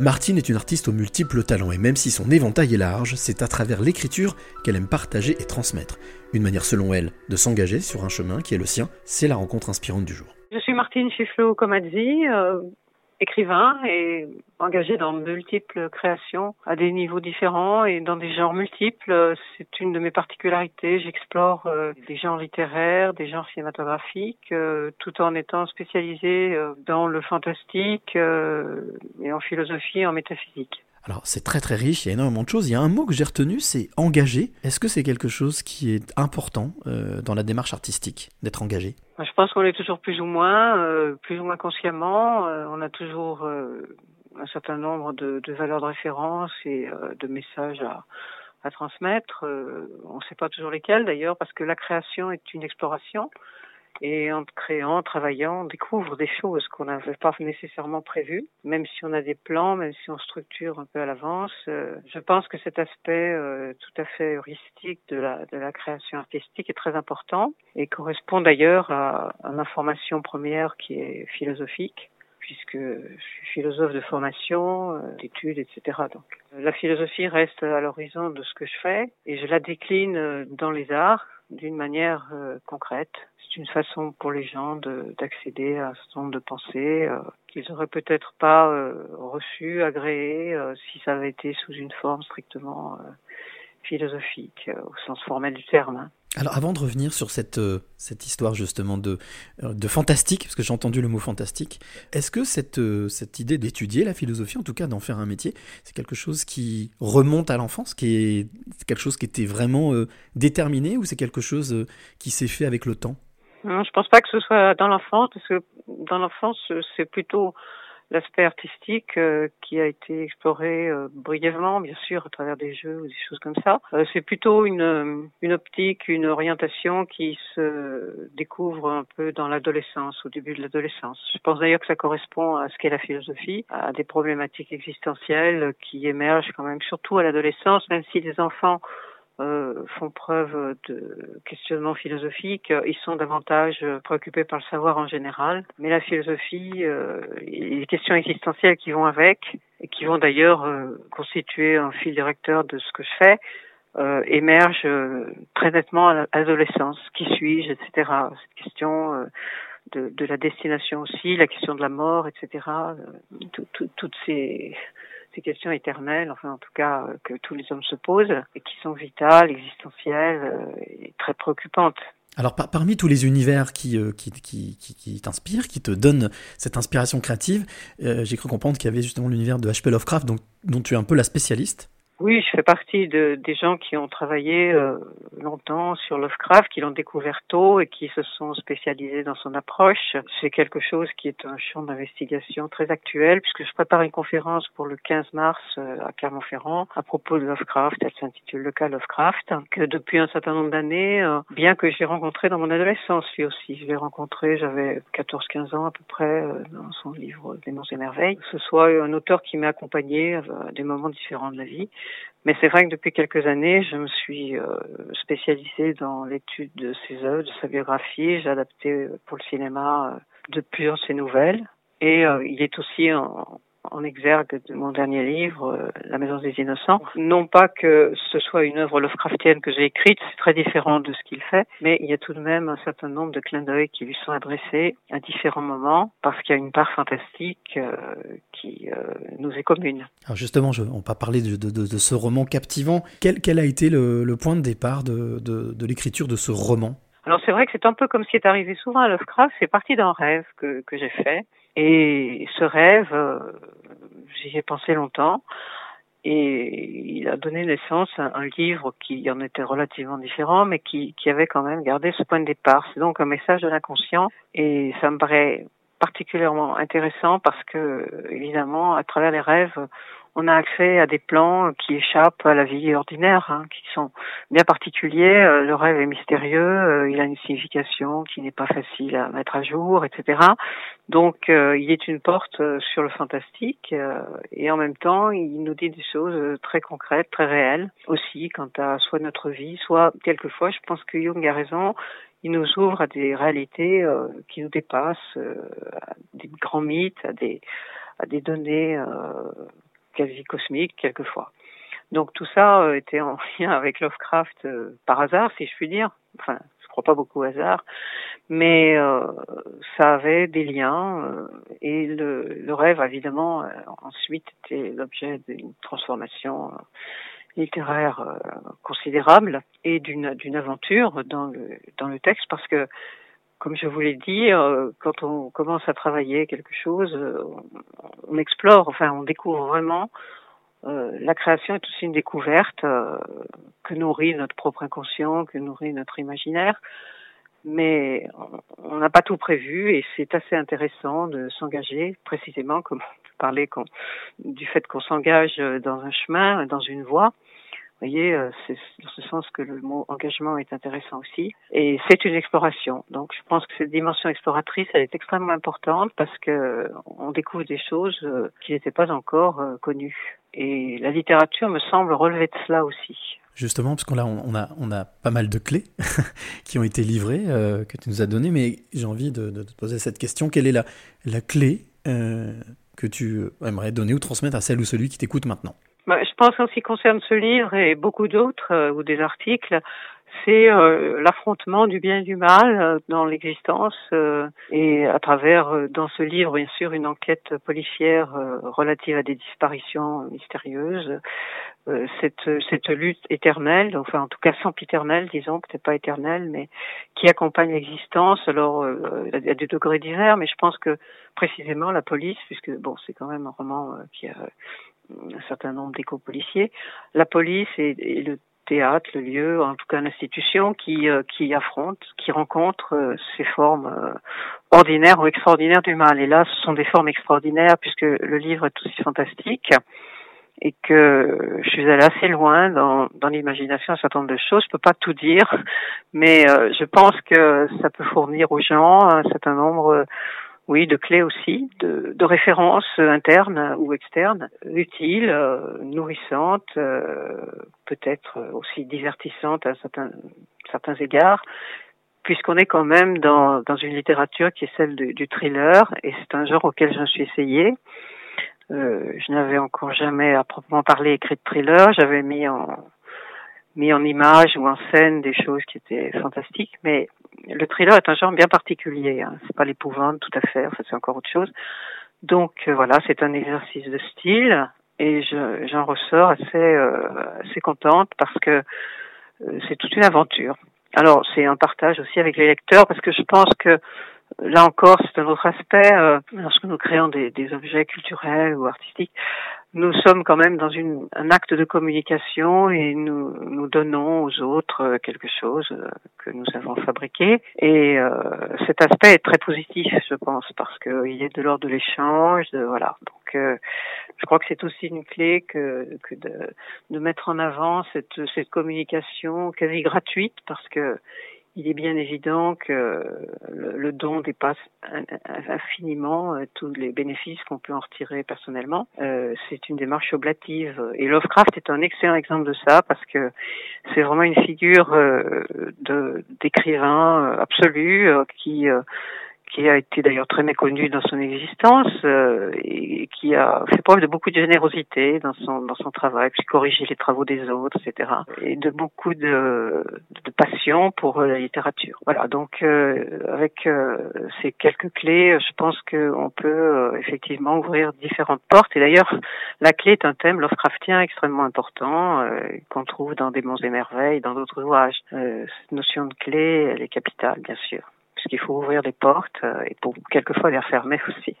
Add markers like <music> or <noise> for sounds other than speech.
Martine est une artiste aux multiples talents et même si son éventail est large, c'est à travers l'écriture qu'elle aime partager et transmettre. Une manière selon elle de s'engager sur un chemin qui est le sien, c'est la rencontre inspirante du jour. Je suis Martine Chiflo-Comazzi, euh, écrivain et engagé dans multiples créations à des niveaux différents et dans des genres multiples. C'est une de mes particularités. J'explore euh, des genres littéraires, des genres cinématographiques, euh, tout en étant spécialisé euh, dans le fantastique et en philosophie et en métaphysique. Alors c'est très très riche, il y a énormément de choses. Il y a un mot que j'ai retenu, c'est engagé. Est-ce que c'est quelque chose qui est important dans la démarche artistique, d'être engagé? Je pense qu'on est toujours plus ou moins, euh, plus ou moins consciemment. Euh, on a toujours un certain nombre de, de, valeurs de référence et de messages à, à transmettre. on ne sait pas toujours lesquels d'ailleurs, parce que la création est une exploration. Et en créant, en travaillant, on découvre des choses qu'on n'avait pas nécessairement prévues, même si on a des plans, même si on structure un peu à l'avance. Euh, je pense que cet aspect euh, tout à fait heuristique de la, création artistique est très important et correspond d'ailleurs à, à l'information première qui est philosophique puisque je suis philosophe de formation, euh, d'études, etc. Donc, la philosophie reste à l'horizon de ce que je fais et je la décline dans les arts d'une manière concrète une façon pour les gens d'accéder à un certain nombre de pensées euh, qu'ils n'auraient peut-être pas euh, reçues, agréées, euh, si ça avait été sous une forme strictement philosophique, au sens formel du terme. Hein. Alors avant de revenir sur cette, cette histoire justement de, de fantastique, parce que j'ai entendu le mot fantastique, est-ce que cette, cette idée d'étudier la philosophie, en tout cas d'en faire un métier, c'est quelque chose qui remonte à l'enfance, qui est quelque chose qui était vraiment déterminé, ou c'est quelque chose qui s'est fait avec le temps? Non, je pense pas que ce soit dans l'enfance, parce que dans l'enfance, c'est plutôt l'aspect artistique euh, qui a été exploré euh, brièvement, bien sûr, à travers des jeux ou des choses comme ça. Euh, c'est plutôt une, une optique, une orientation qui se découvre un peu dans l'adolescence, au début de l'adolescence. Je pense d'ailleurs que ça correspond à ce qu'est la philosophie, à des problématiques existentielles qui émergent quand même surtout à l'adolescence, même si les enfants euh, font preuve de questionnement philosophique, ils sont davantage préoccupés par le savoir en général. Mais la philosophie, euh, les questions existentielles qui vont avec, et qui vont d'ailleurs euh, constituer un fil directeur de ce que je fais, euh, émergent très nettement à l'adolescence. Qui suis-je, etc. Cette question de, de, la destination aussi, la question de la mort, etc. toutes ces ces questions éternelles, enfin en tout cas euh, que tous les hommes se posent et qui sont vitales, existentielles euh, et très préoccupantes. Alors parmi tous les univers qui, euh, qui, qui, qui, t'inspirent, qui te donnent cette inspiration créative, j'ai cru comprendre qu'il y avait justement l'univers de H.P. Lovecraft dont, dont tu es un peu la spécialiste. Oui, je fais partie de, des gens qui ont travaillé euh, longtemps sur Lovecraft, qui l'ont découvert tôt et qui se sont spécialisés dans son approche. C'est quelque chose qui est un champ d'investigation très actuel puisque je prépare une conférence pour le 15 mars euh, à Clermont-Ferrand à propos de Lovecraft. Elle s'intitule Le cas Lovecraft, que depuis un certain nombre d'années, euh, bien que je l'ai rencontré dans mon adolescence lui aussi, je l'ai rencontré, j'avais 14-15 ans à peu près, dans son livre Des Monts et Merveilles. Que ce soit un auteur qui m'a accompagné à des moments différents de la vie. Mais c'est vrai que depuis quelques années, je me suis euh, spécialisée dans l'étude de ses œuvres, de sa biographie. J'ai adapté pour le cinéma euh, de plusieurs de ses nouvelles. Et euh, il est aussi en, en exergue de mon dernier livre, euh, La Maison des Innocents. Non pas que ce soit une œuvre Lovecraftienne que j'ai écrite, c'est très différent de ce qu'il fait, mais il y a tout de même un certain nombre de clins d'œil qui lui sont adressés à différents moments, parce qu'il y a une part fantastique euh, qui euh, nous est commune. Alors justement, je, on va parler de, de, de, ce roman captivant. Quel, quel a été le, le, point de départ de, de l'écriture de ce roman? Alors c'est vrai que c'est un peu comme ce qui est arrivé souvent à Lovecraft, c'est parti d'un rêve que, que j'ai fait. Et ce rêve, euh, j'y ai pensé longtemps. Et il a donné naissance à un livre qui en était relativement différent, mais qui, qui avait quand même gardé ce point de départ. C'est donc un message de l'inconscient. Et ça me paraît particulièrement intéressant parce que, évidemment, à travers les rêves, on a accès à des plans qui échappent à la vie ordinaire, hein, qui sont bien particuliers. Euh, le rêve est mystérieux, euh, il a une signification qui n'est pas facile à mettre à jour, etc. Donc, euh, il est une porte sur le fantastique et en même temps, il nous dit des choses très concrètes, très réelles aussi quant à soit notre vie, soit quelquefois, je pense que Jung a raison, il nous ouvre à des réalités qui nous dépassent, à des grands mythes, à des à des données quasi cosmiques quelquefois. Donc tout ça était en <laughs> lien avec Lovecraft par hasard, si je puis dire. Enfin, je crois pas beaucoup au hasard, mais ça avait des liens et le, le, rêve évidemment ensuite était l'objet d'une transformation littéraire euh, considérable et d'une d'une aventure dans le dans le texte parce que comme je vous l'ai dit, euh, quand on commence à travailler quelque chose, euh, on, explore, enfin on découvre vraiment. la création est aussi une découverte que nourrit notre propre inconscient, que nourrit notre imaginaire. Mais on n'a pas tout prévu et c'est assez intéressant de s'engager précisément, comme vous parlez du fait qu'on s'engage dans un chemin, dans une voie vous voyez, euh, c'est dans ce sens que le mot engagement est intéressant aussi. Et c'est une exploration. Donc, je pense que cette dimension exploratrice, elle est extrêmement importante parce que on découvre des choses euh, qui n'étaient pas encore euh, connues. Et la littérature me semble relever de cela aussi. Justement, parce qu'on on a, on a pas mal de clés <laughs> qui ont été livrées, que tu nous as données, mais j'ai envie de, te poser cette question. Quelle est la, la clé que tu aimerais donner ou transmettre à celle ou celui qui t'écoute maintenant? Je pense en ce qui concerne ce livre et beaucoup d'autres euh, ou des articles, c'est euh, l'affrontement du bien et du mal euh, dans l'existence et à travers dans ce livre bien sûr une enquête policière relative à des disparitions mystérieuses. Cette cette lutte éternelle enfin en tout cas sempiternelle disons peut-être pas éternelle mais qui accompagne l'existence alors a des degrés divers mais je pense que précisément la police puisque bon c'est quand même un roman qui a un certain nombre d'éco-policiers. La police et, le théâtre, le lieu, en tout cas l'institution qui euh, qui affronte, qui rencontre euh, ces formes euh, ordinaires ou extraordinaires du mal. Et là, ce sont des formes extraordinaires puisque le livre est aussi fantastique et que je suis allée assez loin dans, dans l'imagination un certain nombre de choses. Je peux pas tout dire, mais je pense que ça peut fournir aux gens un certain nombre oui, de clés aussi, de, de références internes ou externes, utiles, euh, nourrissantes, euh, peut-être aussi divertissantes à certains, certains égards, puisqu'on est quand même dans, dans une littérature qui est celle du thriller, et c'est un genre auquel je suis essayée. Euh, je n'avais encore jamais à proprement parler écrit de thriller, j'avais mis en, mis en image ou en scène des choses qui étaient fantastiques, mais le thriller est un genre bien particulier. Hein. C'est pas l'épouvante tout à fait. fait, c'est encore autre chose. Donc euh, voilà, c'est un exercice de style et j'en ressors assez euh, assez contente parce que euh, c'est toute une aventure. Alors c'est un partage aussi avec les lecteurs parce que je pense que là encore c'est un autre aspect lorsque nous créons des, des objets culturels ou artistiques nous sommes quand même dans une, un acte de communication et nous, nous donnons aux autres euh, quelque chose euh, que nous avons fabriqué. Et euh, cet aspect est très positif, je pense, parce qu'il est de l'ordre de l'échange. Voilà. Donc, euh, je crois que c'est aussi une clé que, que de, de mettre en avant cette, cette communication quasi gratuite, parce que il est bien évident que le, don dépasse infiniment euh, tous les bénéfices qu'on peut en retirer personnellement. Euh, c'est une démarche oblative. Et Lovecraft est un excellent exemple de ça parce que c'est vraiment une figure euh, d'écrivain absolu qui qui a été d'ailleurs très méconnu dans son existence euh, et qui a fait preuve de beaucoup de générosité dans son dans son travail, puis corriger les travaux des autres, etc. Et de beaucoup de, de passion pour la littérature. Voilà, donc euh, avec euh, ces quelques clés, je pense qu'on peut effectivement ouvrir différentes portes. Et d'ailleurs, la clé est un thème Lovecraftien extrêmement important qu'on trouve dans Des monts et merveilles, dans d'autres ouvrages. cette notion de clé, elle est capitale, bien sûr qu'il faut ouvrir les portes euh, et pour quelquefois les refermer aussi.